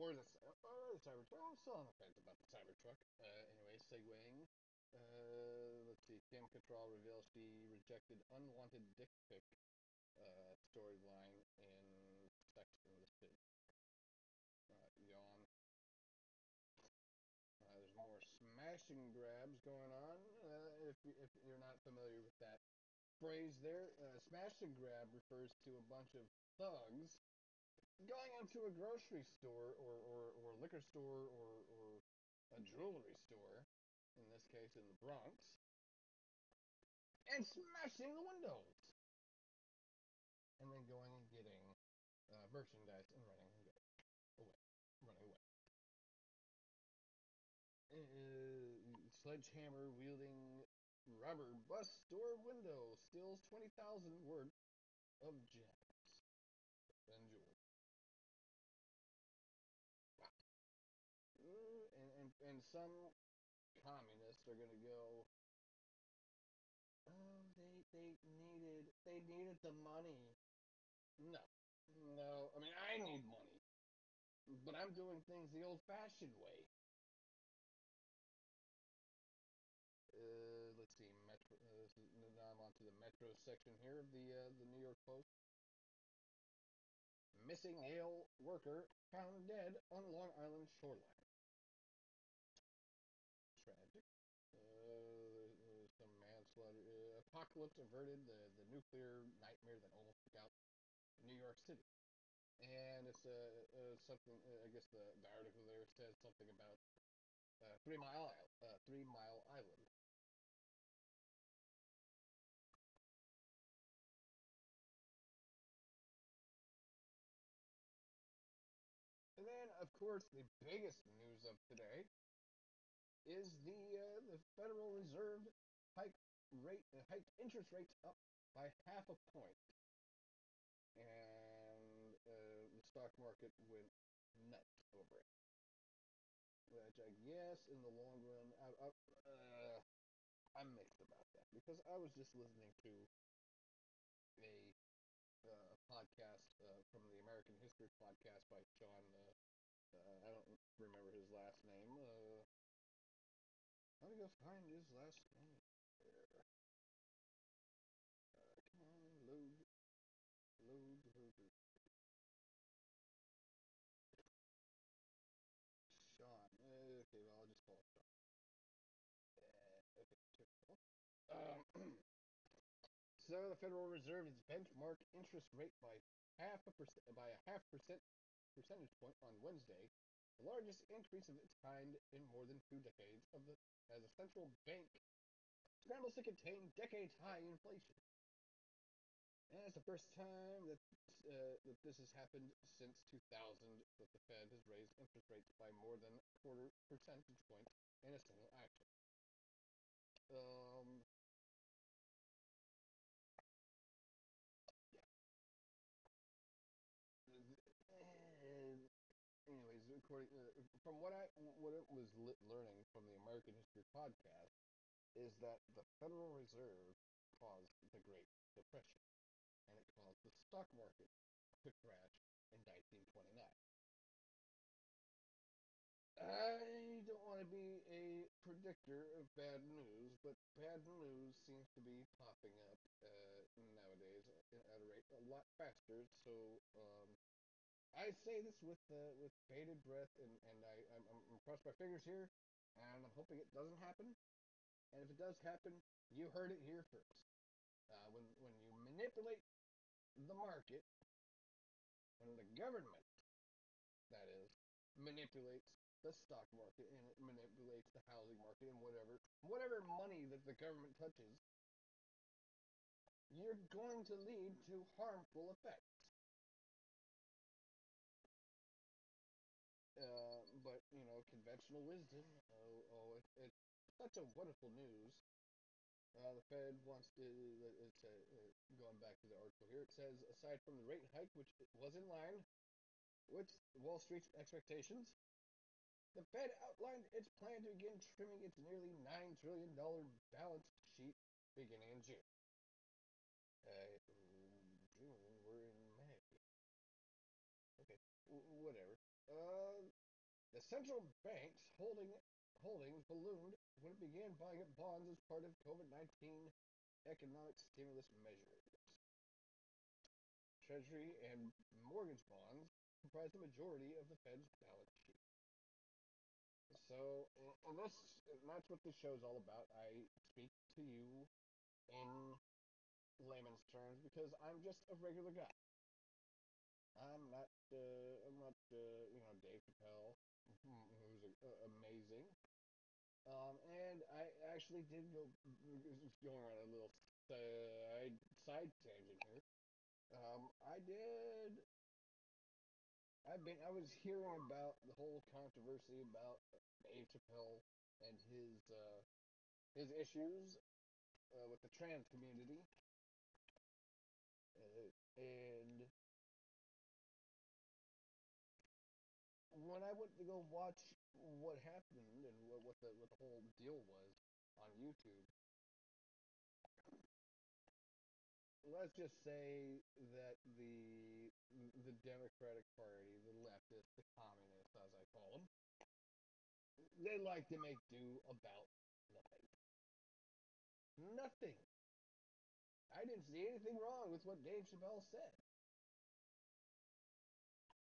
or the or the Cybertruck. I'm still on the fence about the Cybertruck. Uh, anyway, segueing. Uh, let's see. Kim Cattrall reveals she rejected unwanted dick pic uh, storyline in Sex in the City. Uh, yawn. Uh, there's more smashing grabs going on. Uh, if, if you're not familiar with that phrase there, uh, smash and grab refers to a bunch of thugs going into a grocery store or, or, or liquor store or, or a jewelry store, in this case in the Bronx, and smashing the windows. And then going and getting uh, merchandise and running away. Running away. Uh, sledgehammer wielding rubber bus store window steals 20,000 worth of gems and, some communists are going to go, oh, they, they needed, they needed the money. No, no, I mean, I need money, but I'm doing things the old fashioned way. Uh, let's see, Metro. Uh, now I'm on to the Metro section here of the uh, the New York Post. Missing male worker found dead on Long Island shoreline. Uh, apocalypse averted. The the nuclear nightmare that almost took out New York City. And it's uh, uh something. Uh, I guess the, the article there says something about uh, Three Mile Island. Uh, Three Mile Island. And then, of course, the biggest news of today is the uh, the Federal Reserve hike rate uh, hiked interest rates up by half a point, and uh, the stock market went nuts over it. Which I guess in the long run, I, I, uh, I'm mixed about that because I was just listening to a uh, podcast uh, from the American History podcast by John. Uh, uh, I don't remember his last name. Uh, how do I find his last name? Okay, well I'll call So the Federal Reserve has benchmarked interest rate by half a percent by a half percent percentage point on Wednesday, the largest increase of its kind in more than two decades of the as a central bank scrambles to contain decades high inflation. And it's the first time that uh, that this has happened since 2000 that the Fed has raised interest rates by more than a quarter percentage point in a single action. Um, And anyways, according uh, from what I what it was learning from the American History podcast is that the Federal Reserve caused the Great Depression, and it caused the stock market to crash in 1929. I don't want to be a predictor of bad news, but bad news seems to be popping up uh, nowadays at a rate a lot faster. So um, I say this with uh, with bated breath, and, and I, I'm, I'm crossing my fingers here, and I'm hoping it doesn't happen. And if it does happen, you heard it here first. Uh, when when you manipulate the market, and the government, that is, manipulates the stock market and it manipulates the housing market and whatever whatever money that the government touches, you're going to lead to harmful effects. Uh, but you know, conventional wisdom. Oh, oh it, it's such a wonderful news. Uh, the Fed wants to. It's uh, going back to the article here. It says, aside from the rate hike, which was in line with Wall Street's expectations, the Fed outlined its plan to begin trimming its nearly $9 trillion balance sheet beginning in June. Uh, June, we're in May. Okay, w- whatever. Uh, the central bank's holding holdings ballooned when it began buying up bonds as part of COVID-19 economic stimulus measures. Treasury and mortgage bonds comprise the majority of the Fed's balance sheet. So, and this, and that's what this show is all about. I speak to you in layman's terms because I'm just a regular guy. I'm not, uh, I'm not, uh, you know, Dave Chappelle, who's amazing. Actually did go, going on a little side, side tangent here. Um, I did I've been I was hearing about the whole controversy about Dave Chappelle and his uh, his issues uh, with the trans community, uh, and when I went to go watch what happened and what, what the what the whole deal was on YouTube, let's just say that the the Democratic Party, the leftists, the communists, as I call them, they like to make do about nothing. Nothing. I didn't see anything wrong with what Dave Chappelle said.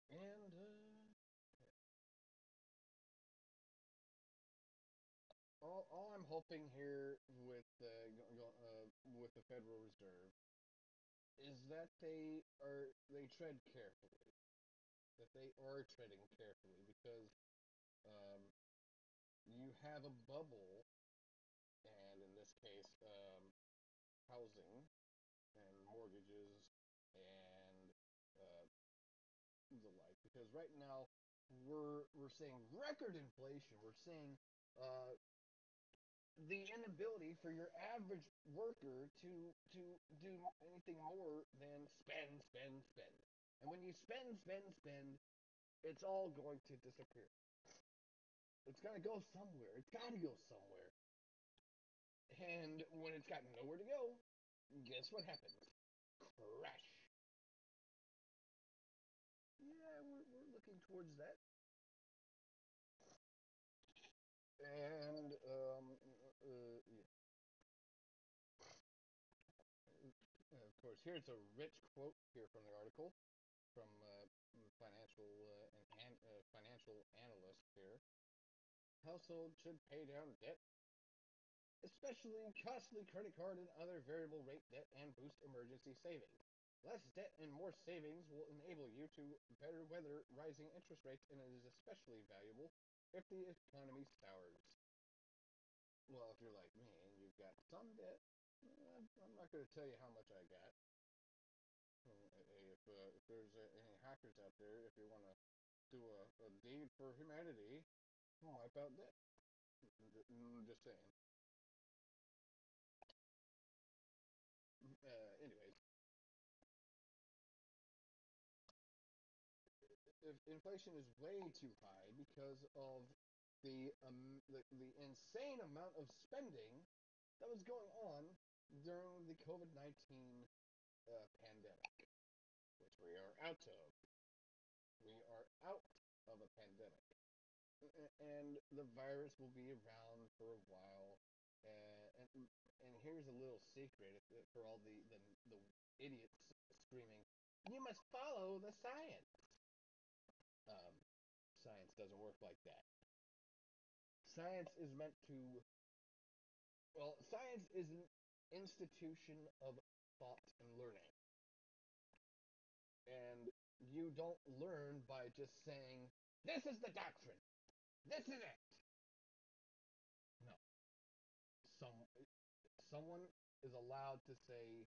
And uh, all here with uh, uh, with the Federal Reserve is that they are they tread carefully, that they are treading carefully because um, you have a bubble, and in this case, um, housing and mortgages and uh, the like. Because right now we're we're seeing record inflation. We're seeing uh, the inability for your average worker to to do anything more than spend, spend, spend. And when you spend, spend, spend, it's all going to disappear. It's got to go somewhere. It's got to go somewhere. And when it's got nowhere to go, guess what happens? Crash. Yeah, we're, we're looking towards that. Course, here's a rich quote here from the article from uh, financial uh, and uh, financial analyst here. Households should pay down debt, especially costly credit card and other variable rate debt, and boost emergency savings. Less debt and more savings will enable you to better weather rising interest rates, and it is especially valuable if the economy sours. Well, if you're like me and you've got some debt, I'm not going to tell you how much I got. If, uh, if there's uh, any hackers out there, if you want to do a, a deed for humanity, wipe out debt. I'm just saying. Uh, anyways, if inflation is way too high because of the, um, the the insane amount of spending that was going on during the COVID nineteen uh, pandemic. Which we are out of. We are out of a pandemic. And the virus will be around for a while. Uh, and and here's a little secret for all the, the, the idiots screaming, you must follow the science. Um, science doesn't work like that. Science is meant to. Well, science is an institution of thought and learning. And you don't learn by just saying, this is the doctrine. This is it. No. Some, someone is allowed to say,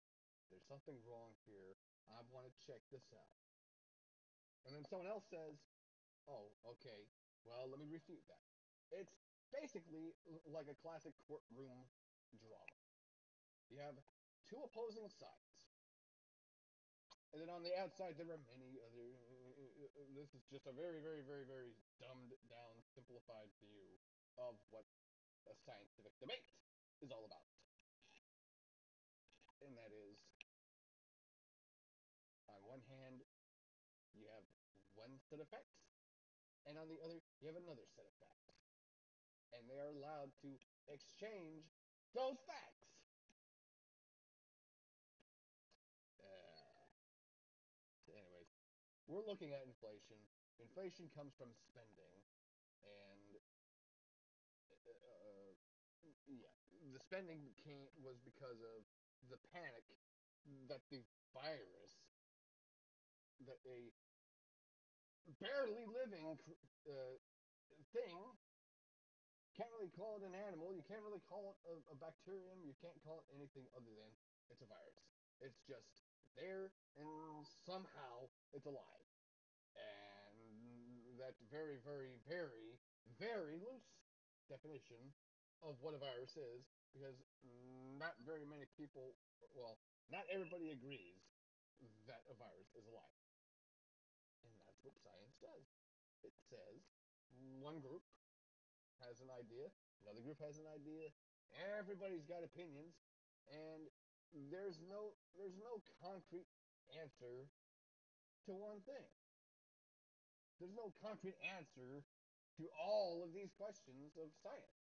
there's something wrong here. I want to check this out. And then someone else says, oh, okay, well, let me refute that. It's basically like a classic courtroom drama. You have two opposing sides. And then on the outside, there are many other. Uh, this is just a very, very, very, very dumbed down, simplified view of what a scientific debate is all about. And that is, on one hand, you have one set of facts, and on the other, you have another set of facts. And they are allowed to exchange those facts. We're looking at inflation. Inflation comes from spending, and uh, yeah, the spending came was because of the panic that the virus, that a barely living uh, thing can't really call it an animal. You can't really call it a, a bacterium. You can't call it anything other than it's a virus. It's just there, and somehow it's alive. And that's very, very, very, very loose definition of what a virus is, because not very many people, well, not everybody agrees that a virus is alive. And that's what science does. It says one group has an idea, another group has an idea, everybody's got opinions, and there's no there's no concrete answer to one thing. There's no concrete answer to all of these questions of science.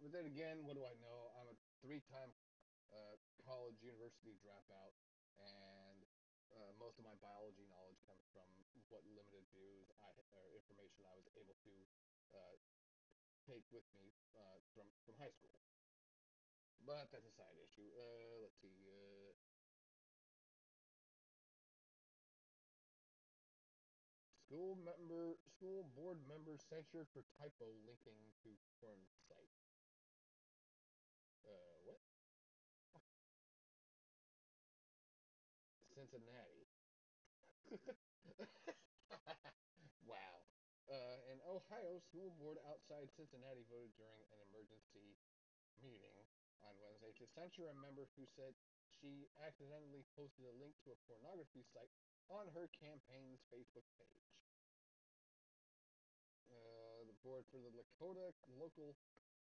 But then again, what do I know? I'm a three-time uh, college university dropout, and uh, most of my biology knowledge comes from what limited views I or information I was able to uh, take with me uh, from from high school. But that's a side issue. Uh, let's see. Uh, school member, school board member censured for typo linking to porn site. Uh, what? Cincinnati. wow. Uh, an Ohio school board outside Cincinnati voted during an emergency meeting on Wednesday to censure a member who said she accidentally posted a link to a pornography site on her campaign's Facebook page. Uh, the board for the Lakota local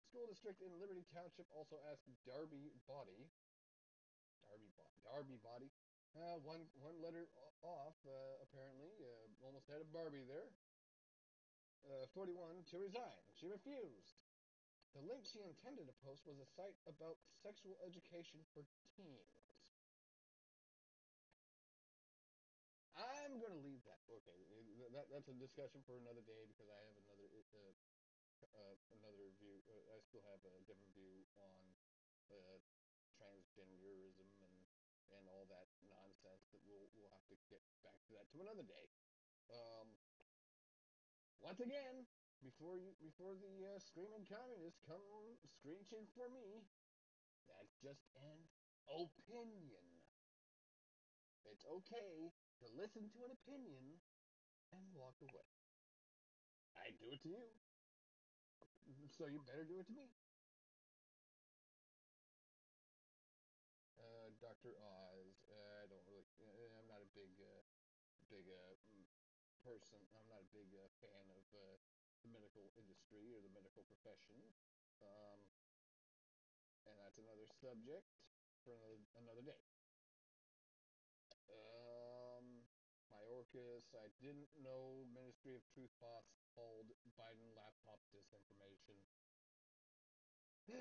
school district in Liberty Township also asked Darbi Boddy, Darbi Boddy, Darbi Boddy, uh, one one letter off uh, apparently, uh, almost had a Barbie there. Uh, 41 to resign. She refused. The link she intended to post was a site about sexual education for teens. I'm going to leave that. Okay, that, that's a discussion for another day because I have another uh, uh, another view. Uh, I still have a different view on uh, transgenderism and and all that nonsense. That we'll we'll have to get back to that to another day. Um, once again, before you before the uh, screaming communists come screeching for me, that's just an opinion. It's okay to listen to an opinion and walk away. I do it to you, so you better do it to me. Uh, Dr. Oz. Uh, I don't really. Uh, I'm not a big, uh, big uh, person. I'm not a big uh, fan of the medical industry or the medical profession. Um, and that's another subject for another, another day. Focus. I didn't know Ministry of Truth bots called Biden laptop disinformation.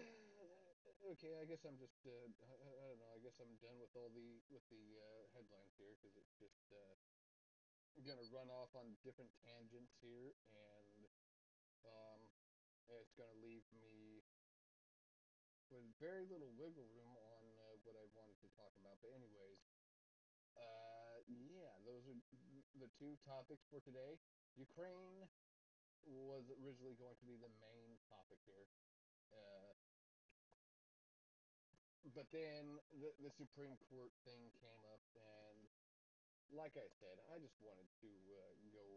okay, I guess I'm just uh, I, I don't know. I guess I'm done with all the with the uh, headlines here because it's just uh, gonna run off on different tangents here, and um, it's gonna leave me with very little wiggle room on uh, what I wanted to talk about. But anyways, uh, yeah, those are the two topics for today. Ukraine was originally going to be the main topic here. Uh, but then the, the Supreme Court thing came up, and like I said, I just wanted to uh, go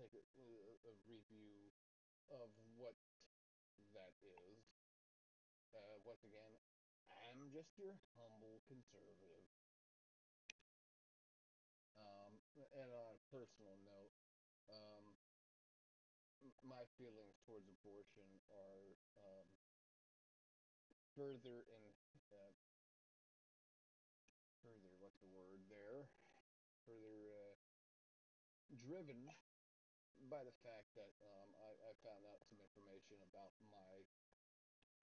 take a, a, review of what that is. Uh, once again, I'm just your humble conservative. Um, and on a personal note, um, my feelings towards abortion are um, further in uh, further what's the word there further uh, driven by the fact that um, I, I, found out some information about my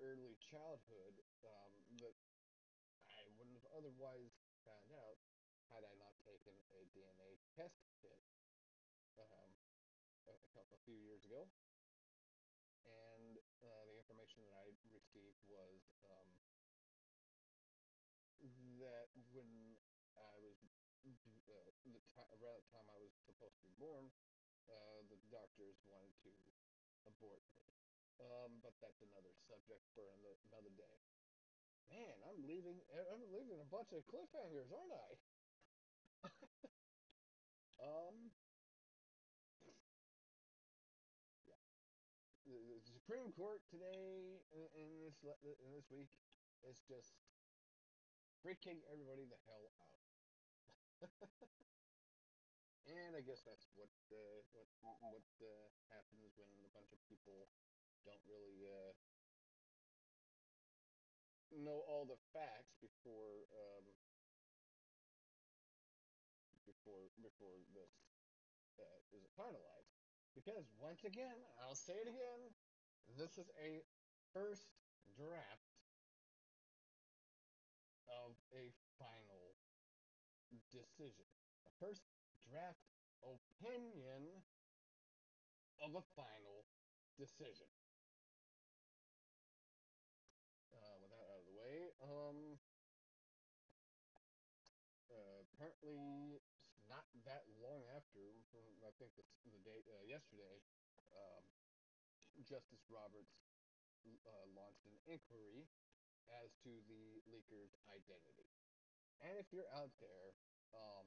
early childhood um, that I wouldn't have otherwise found out had I not taken a DNA test kit um, a, a few years ago. And uh, the information that I received was um, that when I was uh, the t- around the time I was supposed to be born, uh, the doctors wanted to abort me. Um, but that's another subject for another day. Man, I'm leaving. I'm leaving a bunch of cliffhangers, aren't I? um, the Supreme Court today in this in this week is just freaking everybody the hell out. and I guess that's what uh, what what uh, happens when a bunch of people don't really uh, know all the facts before um, before before this uh, is finalized. Because once again, I'll say it again, this is a first draft of a final decision. First draft opinion of a final decision. Uh, with that out of the way, um, uh, apparently not that long after, I think the, the day uh, yesterday, um, Justice Roberts uh, launched an inquiry as to the leaker's identity. And if you're out there, um,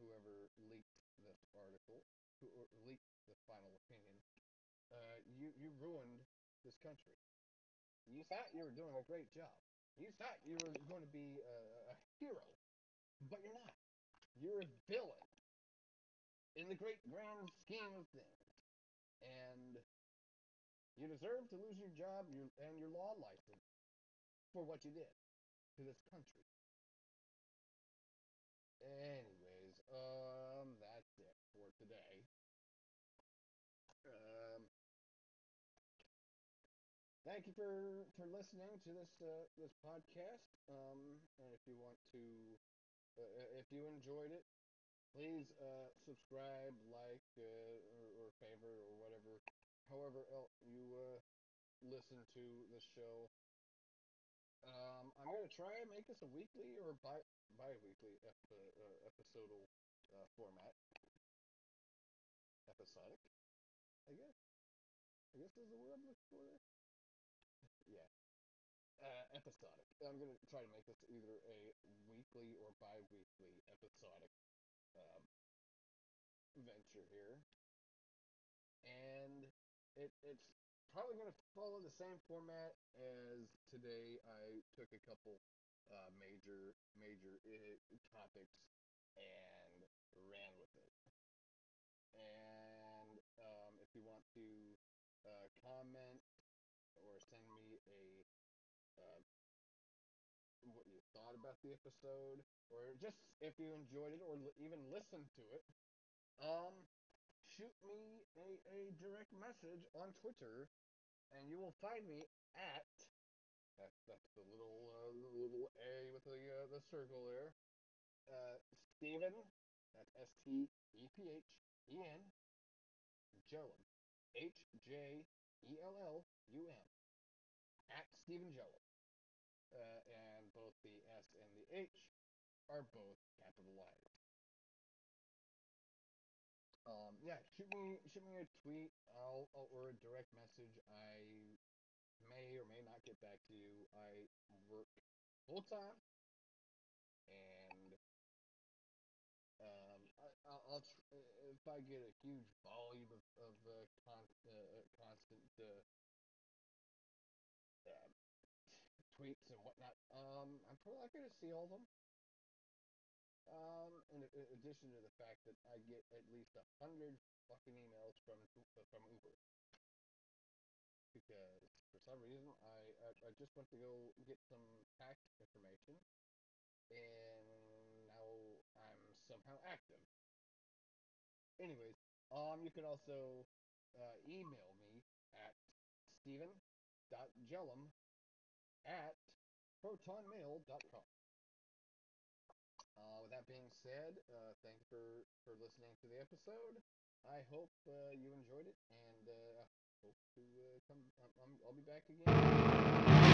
whoever leaked this article, who leaked the final opinion, uh, you you ruined this country. You thought you were doing a great job. You thought you were going to be a, a hero, but you're not. You're a villain in the great grand scheme of things. And you deserve to lose your job and your law license for what you did to this country. Anyways, um, that's it for today. Um, thank you for for listening to this uh, this podcast. Um, and if you want to uh, if you enjoyed it, please uh, subscribe, like, uh, or, or, favorite, or whatever, however else you uh, listen to the show. Um, I'm gonna try and make this a weekly or bi bi-weekly uh, episodal uh, format. Episodic, I guess. I guess is the word I'm looking for. Yeah uh, episodic. I'm going to try to make this either a weekly or bi-weekly episodic um, venture here. And it, it's probably going to follow the same format as today. I took a couple uh, major major topics and ran with it. And um, if you want to uh, comment or send me a uh, what you thought about the episode, or just if you enjoyed it, or li- even listened to it. Um, shoot me a, a direct message on Twitter, and you will find me at that's that's the little uh, little A with the uh, the circle there. Uh, Stephen, that's S T E P H E N, Hjellum, H J E L L U M, at Stephen Hjellum. Uh, and both the S and the H are both capitalized. Um, yeah, shoot me shoot me a tweet, I'll, or a direct message. I may or may not get back to you. I work full time, and I'll, I'll tr- if I get a huge volume of of uh, con- uh, constant uh, um, tweets and whatnot, um, I'm probably not gonna see all of them. Um, in, in addition to the fact that I get at least a hundred fucking emails from uh, from Uber because for some reason I, I I just went to go get some tax information and now I'm somehow active. Anyways, um, you can also uh, email me at stephen.hjellum at protonmail.com. Uh, with that being said, uh, thank you for, for listening to the episode. I hope uh, you enjoyed it, and uh, hope to uh, come. I'm, I'm, I'll be back again.